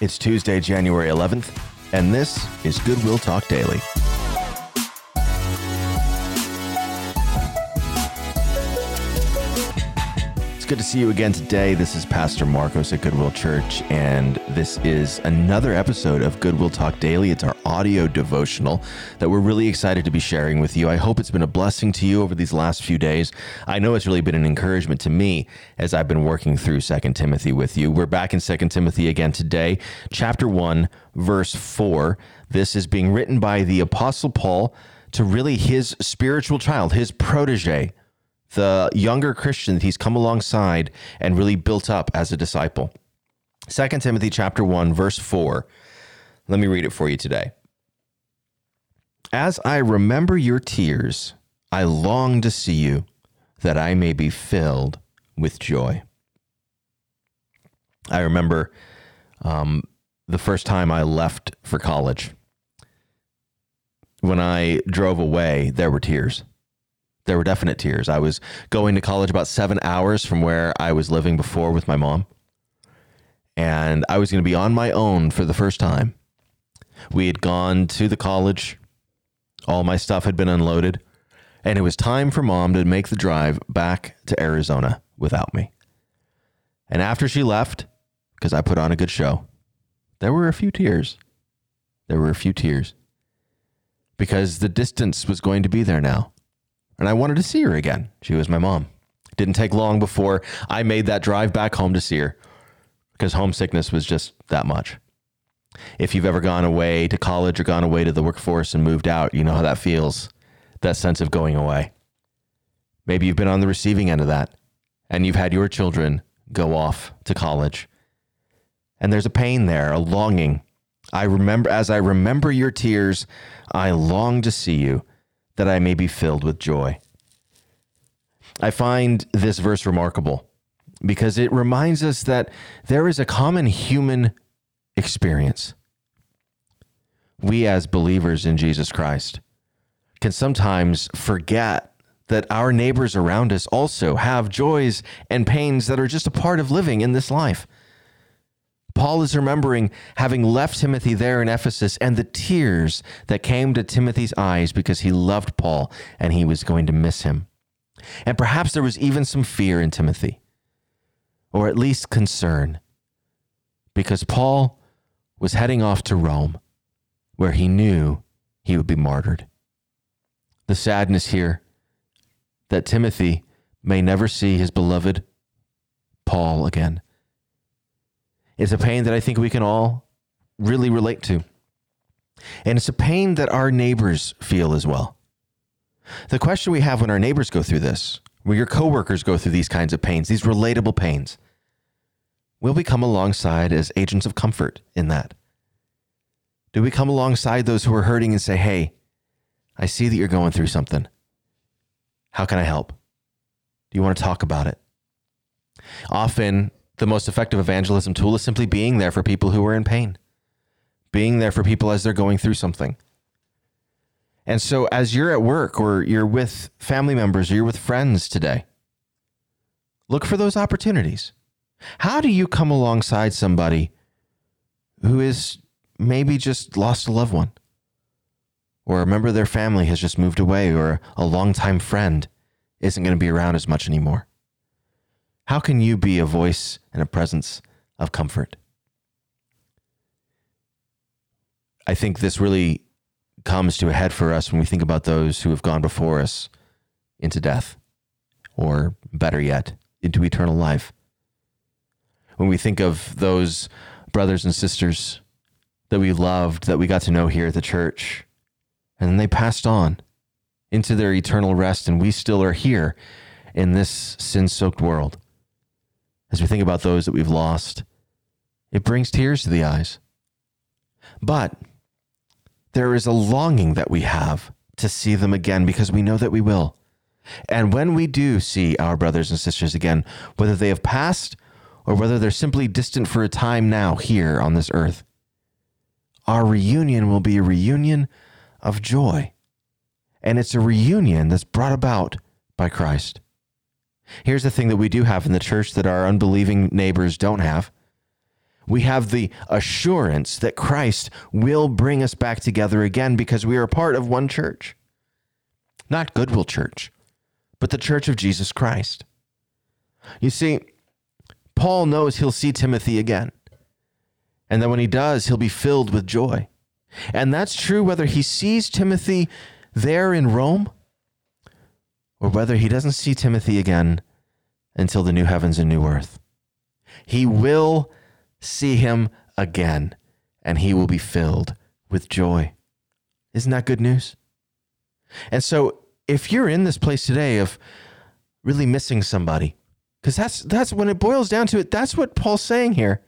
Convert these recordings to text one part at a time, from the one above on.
It's Tuesday, January 11th, and this is Goodwill Talk Daily. Good to see you again today. This is Pastor Marcos at Goodwill Church, and this is another episode of Goodwill Talk Daily. It's our audio devotional that we're really excited to be sharing with you. I hope it's been a blessing to you over these last few days. I know it's really been an encouragement to me as I've been working through Second Timothy with you. We're back in Second Timothy again today, chapter 1, verse 4. This is being written by the Apostle Paul to really his spiritual child, his protege, the younger Christian that he's come alongside and really built up as a disciple. 2 Timothy chapter 1 verse 4. Let me read it for you today. As I remember your tears, I long to see you that I may be filled with joy. I remember um, the first time I left for college. When I drove away, there were tears there were definite tears. I was going to college about seven hours from where I was living before with my mom. And I was going to be on my own for the first time. We had gone to the college, all my stuff had been unloaded, and it was time for mom to make the drive back to Arizona without me. And after she left, because I put on a good show, there were a few tears. There were a few tears because the distance was going to be there now and I wanted to see her again. She was my mom. Didn't take long before I made that drive back home to see her because homesickness was just that much. If you've ever gone away to college or gone away to the workforce and moved out, you know how that feels that sense of going away. Maybe you've been on the receiving end of that and you've had your children go off to college. And there's a pain there, a longing. I remember, as I remember your tears, I long to see you that I may be filled with joy. I find this verse remarkable because it reminds us that there is a common human experience. We, as believers in Jesus Christ, can sometimes forget that our neighbors around us also have joys and pains that are just a part of living in this life. Paul is remembering having left Timothy there in Ephesus and the tears that came to Timothy's eyes because he loved Paul and he was going to miss him. And perhaps there was even some fear in Timothy, or at least concern, because Paul was heading off to Rome, where he knew he would be martyred. The sadness here that Timothy may never see his beloved Paul again is a pain that I think we can all really relate to. And it's a pain that our neighbors feel as well. The question we have when our neighbors go through this, when your coworkers go through these kinds of pains, these relatable pains, will we come alongside as agents of comfort in that? Do we come alongside those who are hurting and say, hey, I see that you're going through something. How can I help? Do you want to talk about it? Often the most effective evangelism tool is simply being there for people who are in pain, being there for people as they're going through something. And so, as you're at work or you're with family members or you're with friends today, look for those opportunities. How do you come alongside somebody who is maybe just lost a loved one, or a member of their family has just moved away, or a longtime friend isn't going to be around as much anymore? How can you be a voice and a presence of comfort? I think this really comes to a head for us when we think about those who have gone before us into death, or better yet, into eternal life. When we think of those brothers and sisters that we loved, that we got to know here at the church, and then they passed on into their eternal rest, and we still are here in this sin soaked world as we think about those that we've lost, it brings tears to the eyes. But there is a longing that we have to see them again because we know that we will. And when we do see our brothers and sisters again, whether they have passed or whether they're simply distant for a time now here on this earth, our reunion will be a reunion of joy. And it's a reunion that's brought about by Christ. Here's the thing that we do have in the church that our unbelieving neighbors don't have We have the assurance that Christ will bring us back together again because we are a part of one church. Not Goodwill Church, but the church of Jesus Christ. You see, Paul knows he'll see Timothy again. And that when he does, he'll be filled with joy. And that's true whether he sees Timothy there in Rome or whether he doesn't see Timothy again until the new heavens and new earth. He will see him again and he will be filled with joy. Isn't that good news? And so, if you're in this place today of really missing somebody, because that's that's when it boils down to it, that's what Paul's saying here.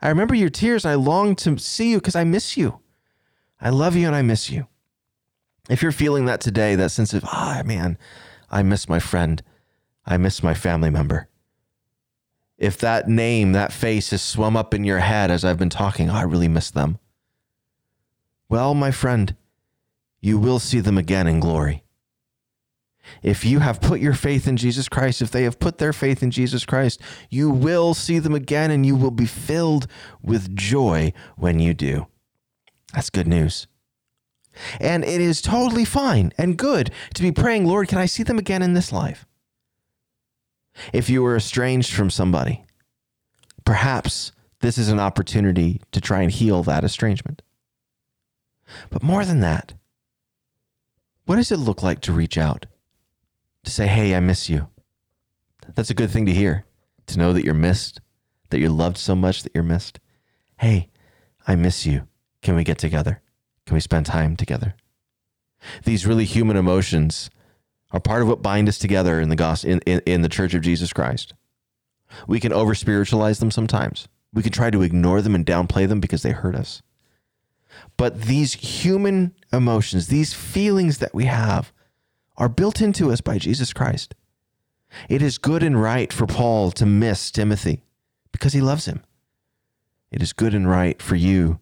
I remember your tears. I long to see you because I miss you. I love you and I miss you. If you're feeling that today, that sense of, ah, oh, man, I miss my friend. I miss my family member. If that name, that face has swum up in your head as I've been talking, oh, I really miss them. Well, my friend, you will see them again in glory. If you have put your faith in Jesus Christ, if they have put their faith in Jesus Christ, you will see them again and you will be filled with joy when you do. That's good news. And it is totally fine and good to be praying, Lord, can I see them again in this life? If you were estranged from somebody, perhaps this is an opportunity to try and heal that estrangement. But more than that, what does it look like to reach out? To say, hey, I miss you. That's a good thing to hear, to know that you're missed, that you're loved so much that you're missed. Hey, I miss you. Can we get together? Can we spend time together? These really human emotions are part of what bind us together in the gospel in, in, in the church of Jesus Christ. We can over spiritualize them sometimes. We can try to ignore them and downplay them because they hurt us. But these human emotions, these feelings that we have, are built into us by Jesus Christ. It is good and right for Paul to miss Timothy because he loves him. It is good and right for you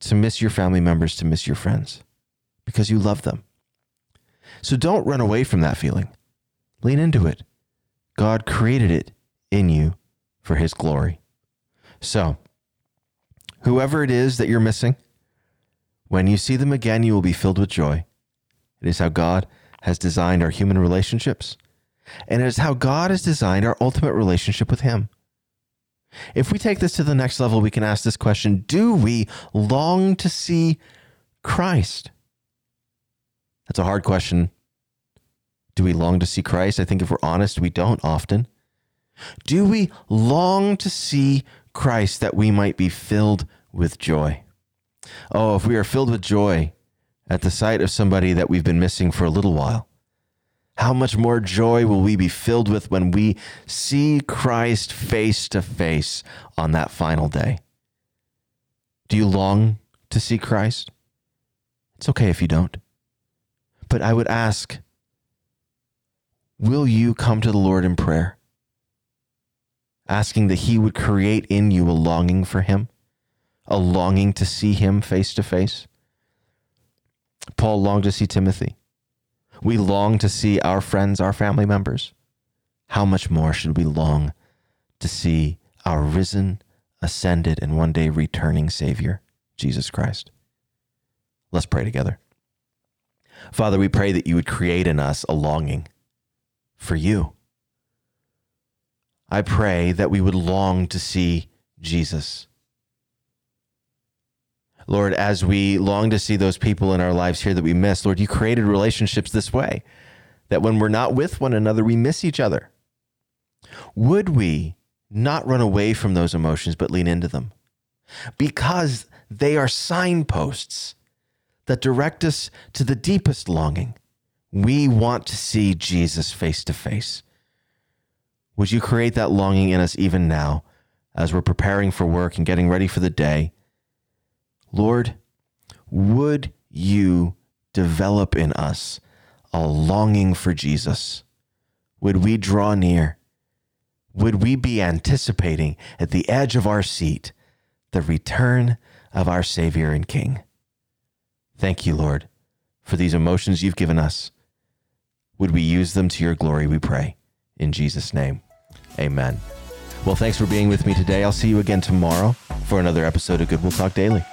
to miss your family members, to miss your friends because you love them. So don't run away from that feeling. Lean into it. God created it in you for his glory. So, whoever it is that you're missing, when you see them again, you will be filled with joy. It is how God has designed our human relationships, and it is how God has designed our ultimate relationship with Him. If we take this to the next level, we can ask this question Do we long to see Christ? That's a hard question. Do we long to see Christ? I think if we're honest, we don't often. Do we long to see Christ that we might be filled with joy? Oh, if we are filled with joy at the sight of somebody that we've been missing for a little while, how much more joy will we be filled with when we see Christ face to face on that final day? Do you long to see Christ? It's okay if you don't. But I would ask, will you come to the Lord in prayer? Asking that He would create in you a longing for Him, a longing to see Him face to face. Paul longed to see Timothy. We long to see our friends, our family members. How much more should we long to see our risen, ascended, and one day returning Savior, Jesus Christ? Let's pray together. Father, we pray that you would create in us a longing for you. I pray that we would long to see Jesus Lord, as we long to see those people in our lives here that we miss, Lord, you created relationships this way that when we're not with one another, we miss each other. Would we not run away from those emotions, but lean into them? Because they are signposts that direct us to the deepest longing. We want to see Jesus face to face. Would you create that longing in us even now as we're preparing for work and getting ready for the day? Lord, would you develop in us a longing for Jesus? Would we draw near? Would we be anticipating at the edge of our seat the return of our Savior and King? Thank you, Lord, for these emotions you've given us. Would we use them to your glory, we pray. In Jesus' name, amen. Well, thanks for being with me today. I'll see you again tomorrow for another episode of Goodwill Talk Daily.